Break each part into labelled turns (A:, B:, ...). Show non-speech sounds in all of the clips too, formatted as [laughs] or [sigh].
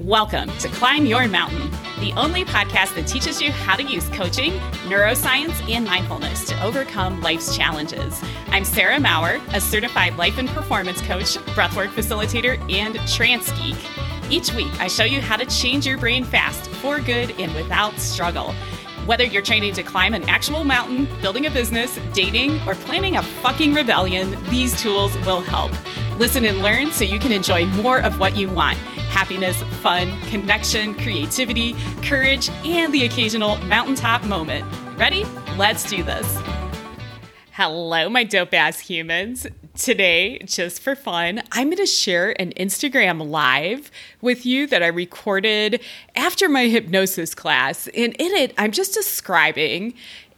A: Welcome to Climb Your Mountain, the only podcast that teaches you how to use coaching, neuroscience, and mindfulness to overcome life's challenges. I'm Sarah Maurer, a certified life and performance coach, breathwork facilitator, and trance geek. Each week, I show you how to change your brain fast, for good, and without struggle. Whether you're training to climb an actual mountain, building a business, dating, or planning a fucking rebellion, these tools will help. Listen and learn so you can enjoy more of what you want happiness, fun, connection, creativity, courage, and the occasional mountaintop moment. Ready? Let's do this. Hello, my dope ass humans. Today, just for fun, I'm going to share an Instagram live with you that I recorded after my hypnosis class. And in it, I'm just describing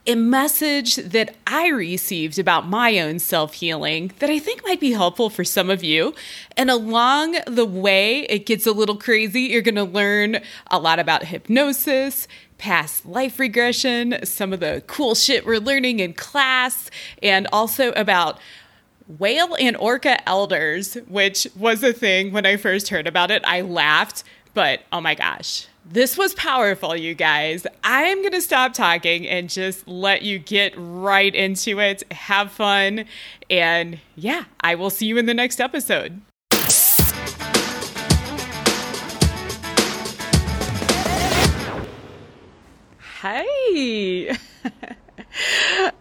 A: a message that I received about my own self healing that I think might be helpful for some of you. And along the way, it gets a little crazy. You're going to learn a lot about hypnosis, past life regression, some of the cool shit we're learning in class, and also about whale and orca elders, which was a thing when I first heard about it. I laughed, but oh my gosh this was powerful, you guys. I'm going to stop talking and just let you get right into it. Have fun. And yeah, I will see you in the next episode. Hey. [laughs]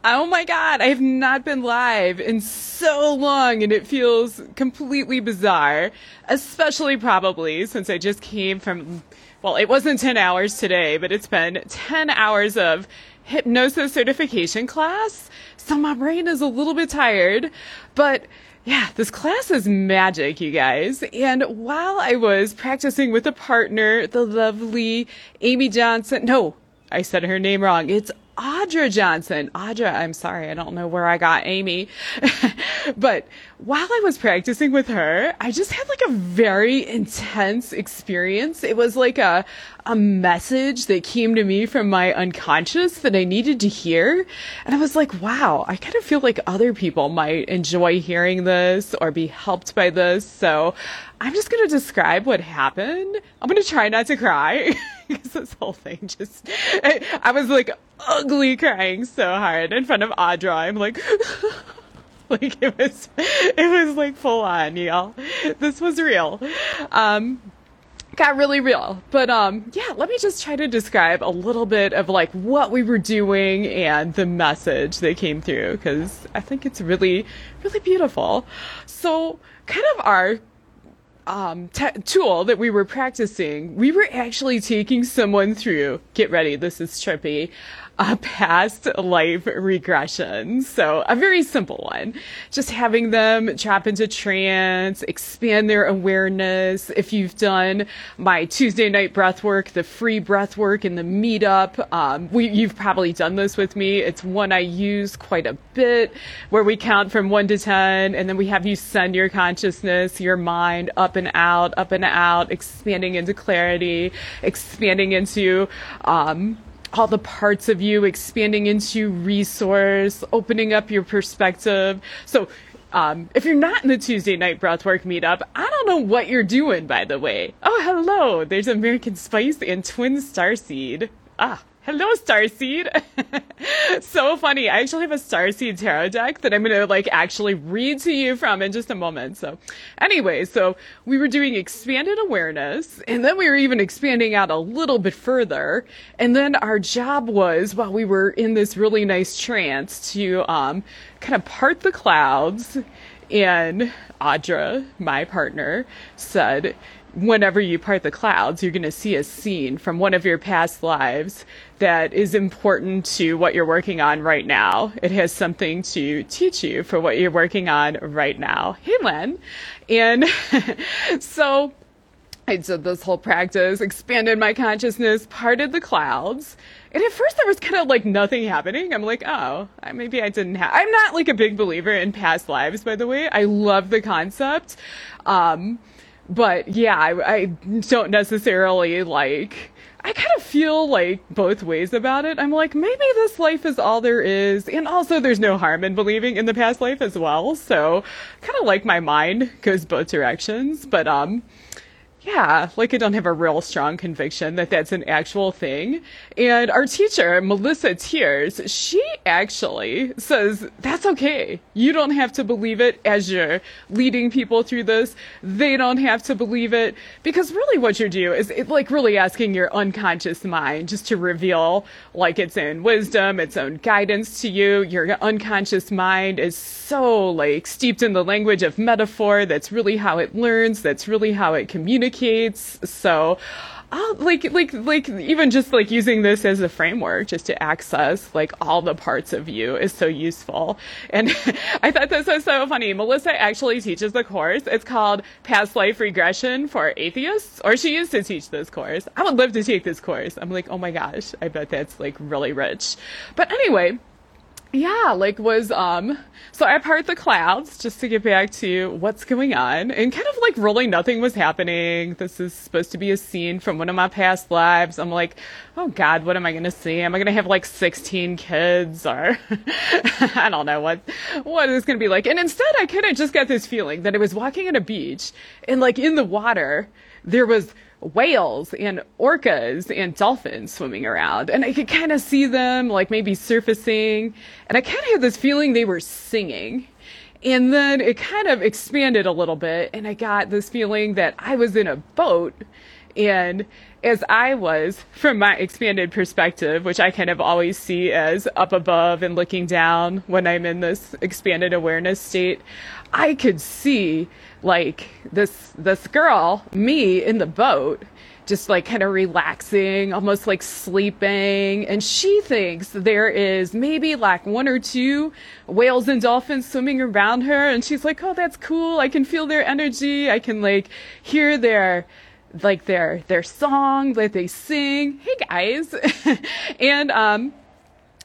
A: oh my God. I have not been live in so long and it feels completely bizarre, especially probably since I just came from well, it wasn't 10 hours today, but it's been 10 hours of hypnosis certification class. So my brain is a little bit tired, but yeah, this class is magic, you guys. And while I was practicing with a partner, the lovely Amy Johnson, no, I said her name wrong. It's Audra Johnson. Audra, I'm sorry, I don't know where I got Amy. [laughs] but while I was practicing with her, I just had like a very intense experience. It was like a, a message that came to me from my unconscious that I needed to hear. And I was like, wow, I kind of feel like other people might enjoy hearing this or be helped by this. So I'm just going to describe what happened. I'm going to try not to cry. [laughs] because this whole thing just, I, I, was like ugly crying so hard in front of Audra. I'm like, [laughs] like it was, it was like full on, y'all. This was real. Um, got really real. But um yeah, let me just try to describe a little bit of like what we were doing and the message that came through cuz I think it's really really beautiful. So, kind of our um, tool that we were practicing, we were actually taking someone through. Get ready, this is trippy a past life regression. So a very simple one. Just having them drop into trance, expand their awareness. If you've done my Tuesday night breath work, the free breath work and the meetup, um, we, you've probably done this with me. It's one I use quite a bit where we count from one to 10 and then we have you send your consciousness, your mind up and out, up and out, expanding into clarity, expanding into, um, all the parts of you expanding into resource, opening up your perspective. So, um, if you're not in the Tuesday night breathwork meetup, I don't know what you're doing, by the way. Oh, hello. There's American Spice and Twin Starseed. Ah, Hello, Starseed. [laughs] so funny. I actually have a Starseed tarot deck that I'm going to like actually read to you from in just a moment. So anyway, so we were doing expanded awareness and then we were even expanding out a little bit further. And then our job was while we were in this really nice trance to, um, kind of part the clouds and Audra, my partner, said, whenever you part the clouds, you're going to see a scene from one of your past lives that is important to what you're working on right now. It has something to teach you for what you're working on right now. Hey, Len. And [laughs] so I did this whole practice, expanded my consciousness, parted the clouds. And at first there was kind of like nothing happening. I'm like, oh, maybe I didn't have, I'm not like a big believer in past lives, by the way. I love the concept. Um, but yeah, I, I don't necessarily like. I kind of feel like both ways about it. I'm like, maybe this life is all there is. And also, there's no harm in believing in the past life as well. So, kind of like my mind goes both directions. But, um, yeah, like I don't have a real strong conviction that that's an actual thing. And our teacher, Melissa Tiers, she actually says that's okay. You don't have to believe it as you're leading people through this. They don't have to believe it because really what you do is like really asking your unconscious mind just to reveal like its own wisdom, its own guidance to you. Your unconscious mind is so like steeped in the language of metaphor. That's really how it learns. That's really how it communicates communicates. So, uh, like, like, like, even just like using this as a framework just to access like all the parts of you is so useful. And [laughs] I thought this was so funny. Melissa actually teaches the course. It's called Past Life Regression for Atheists, or she used to teach this course. I would love to take this course. I'm like, oh my gosh, I bet that's like really rich. But anyway, yeah, like was um so I part the clouds just to get back to what's going on and kind of like really nothing was happening. This is supposed to be a scene from one of my past lives. I'm like, oh god, what am I gonna see? Am I gonna have like 16 kids or [laughs] I don't know what what is gonna be like. And instead I kind of just got this feeling that I was walking on a beach and like in the water there was whales and orcas and dolphins swimming around. And I could kind of see them like maybe surfacing. And I kind of had this feeling they were singing. And then it kind of expanded a little bit. And I got this feeling that I was in a boat. And as I was, from my expanded perspective, which I kind of always see as up above and looking down when I'm in this expanded awareness state, I could see like this this girl, me in the boat, just like kind of relaxing, almost like sleeping. And she thinks there is maybe like one or two whales and dolphins swimming around her. And she's like, oh, that's cool. I can feel their energy. I can like hear their like their their song that they sing. Hey guys. [laughs] and um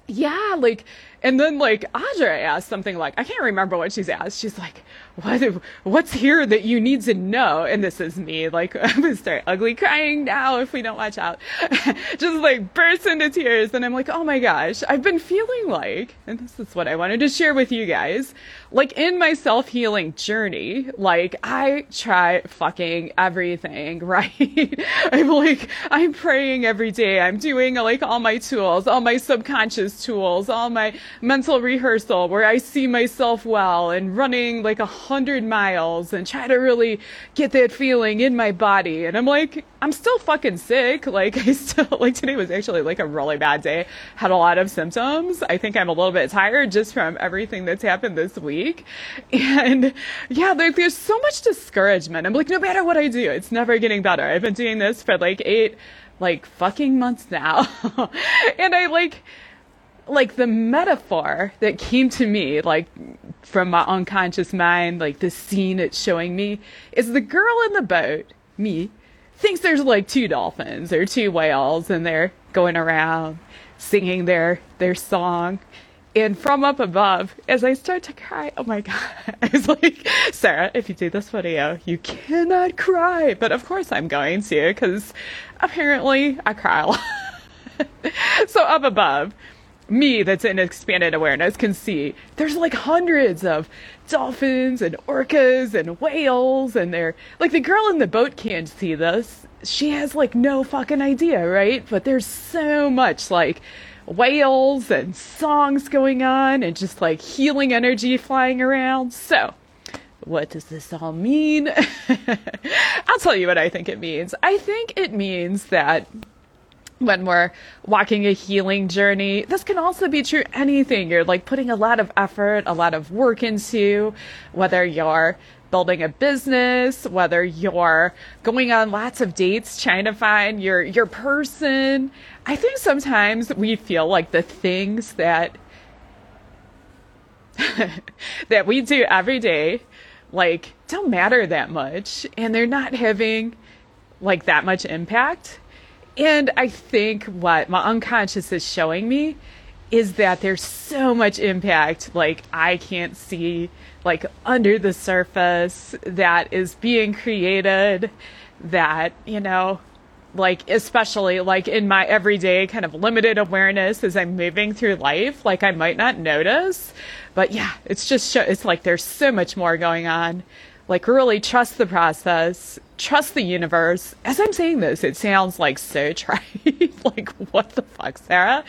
A: yeah, like and then like Audra asked something like I can't remember what she's asked. She's like, "What? What's here that you need to know?" And this is me, like [laughs] I'm gonna start ugly crying now if we don't watch out. [laughs] Just like burst into tears, and I'm like, "Oh my gosh, I've been feeling like," and this is what I wanted to share with you guys, like in my self healing journey. Like I try fucking everything, [laughs] right? I'm like I'm praying every day. I'm doing like all my tools, all my subconscious tools, all my mental rehearsal where I see myself well and running like a hundred miles and try to really get that feeling in my body. And I'm like, I'm still fucking sick. [laughs] Like I still like today was actually like a really bad day. Had a lot of symptoms. I think I'm a little bit tired just from everything that's happened this week. [laughs] And yeah, like there's so much discouragement. I'm like, no matter what I do, it's never getting better. I've been doing this for like eight like fucking months now. [laughs] and I like like the metaphor that came to me, like from my unconscious mind, like the scene it's showing me, is the girl in the boat, me, thinks there's like two dolphins or two whales and they're going around singing their their song. And from up above, as I start to cry, oh my god, [laughs] I was like, Sarah, if you do this video, you cannot cry. But of course I'm going to, because apparently I cry a lot. [laughs] so up above, me that's in expanded awareness can see there's like hundreds of dolphins and orcas and whales and they're like the girl in the boat can't see this she has like no fucking idea right but there's so much like whales and songs going on and just like healing energy flying around so what does this all mean? [laughs] I'll tell you what I think it means. I think it means that when we're walking a healing journey. This can also be true anything you're like putting a lot of effort, a lot of work into, whether you're building a business, whether you're going on lots of dates trying to find your your person. I think sometimes we feel like the things that [laughs] that we do every day like don't matter that much and they're not having like that much impact and I think what my unconscious is showing me is that there's so much impact, like I can't see, like under the surface, that is being created, that, you know, like especially like in my everyday kind of limited awareness as I'm moving through life, like I might not notice, but yeah, it's just, it's like there's so much more going on Like, really trust the process, trust the universe. As I'm saying this, it sounds like so [laughs] trite. like, what the fuck, Sarah?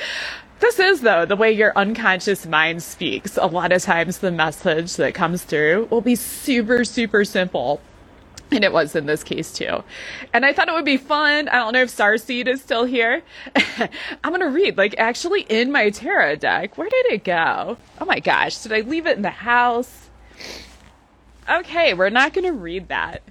A: This is, though, the way your unconscious mind speaks. A lot of times, the message that comes through will be super, super simple. And it was in this case too. And I thought it would be fun. I don't know if Starseed is still here. [laughs] I'm going to read, like, actually in my tarot deck. Where did it go? Oh my gosh. Did I leave it in the house? Okay, we're not going to read that.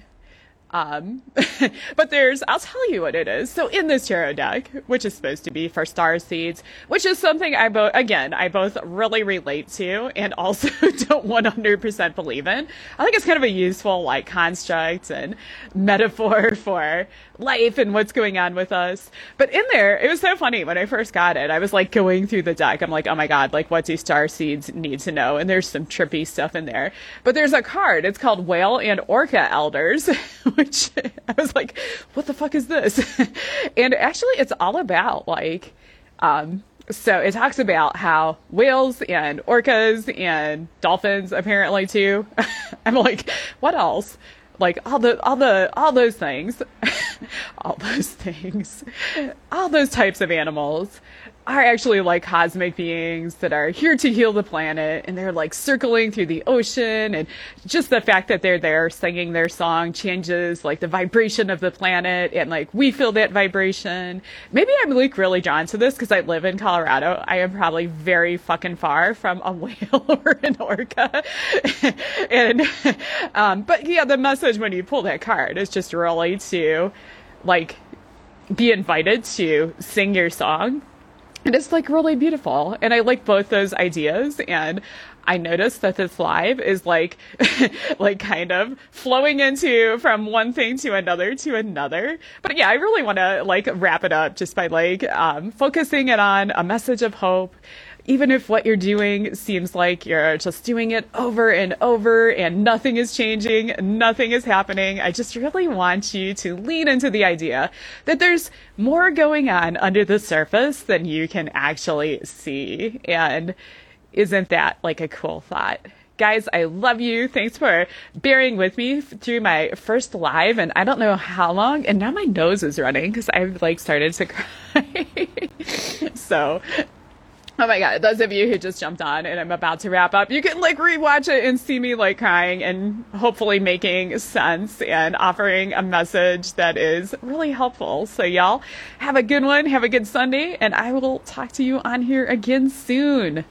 A: Um, [laughs] but there's, I'll tell you what it is. So in this tarot deck, which is supposed to be for star seeds, which is something I both, again, I both really relate to and [laughs] also don't 100% believe in. I think it's kind of a useful like construct and metaphor [laughs] for life and what's going on with us. But in there, it was so funny when I first got it. I was like going through the deck. I'm like, oh my God, like what do star seeds need to know? And there's some trippy stuff in there. But there's a card. It's called Whale and Orca Elders, [laughs] which [laughs] I was like, what the fuck is this? [laughs] and actually, it's all about like, um, so it talks about how whales and orcas and dolphins apparently too. I'm like, what else? Like all the all the all those things, [laughs] all those things, all those types of animals are actually like cosmic beings that are here to heal the planet and they're like circling through the ocean and just the fact that they're there singing their song changes like the vibration of the planet and like we feel that vibration. Maybe i'm like really drawn to this because i live in colorado. I am probably very fucking far from a [laughs] whale or an orca. [laughs] And um but yeah the message when you pull that card is just really to like be invited to sing your song and it's like really beautiful. And I like both those ideas. And I noticed that this live is like, [laughs] like kind of flowing into from one thing to another to another. But yeah, I really want to like wrap it up just by like, um, focusing it on a message of hope even if what you're doing seems like you're just doing it over and over and nothing is changing, nothing is happening, I just really want you to lean into the idea that there's more going on under the surface than you can actually see. And isn't that like a cool thought? Guys, I love you. Thanks for bearing with me through my first live and I don't know how long. And now my nose is running because I've like started to [laughs] cry. so Oh my god, those of you who just jumped on and I'm about to wrap up, you can like rewatch it and see me like crying and hopefully making sense and offering a message that is really helpful. So y'all have a good one, have a good Sunday, and I will talk to you on here again soon.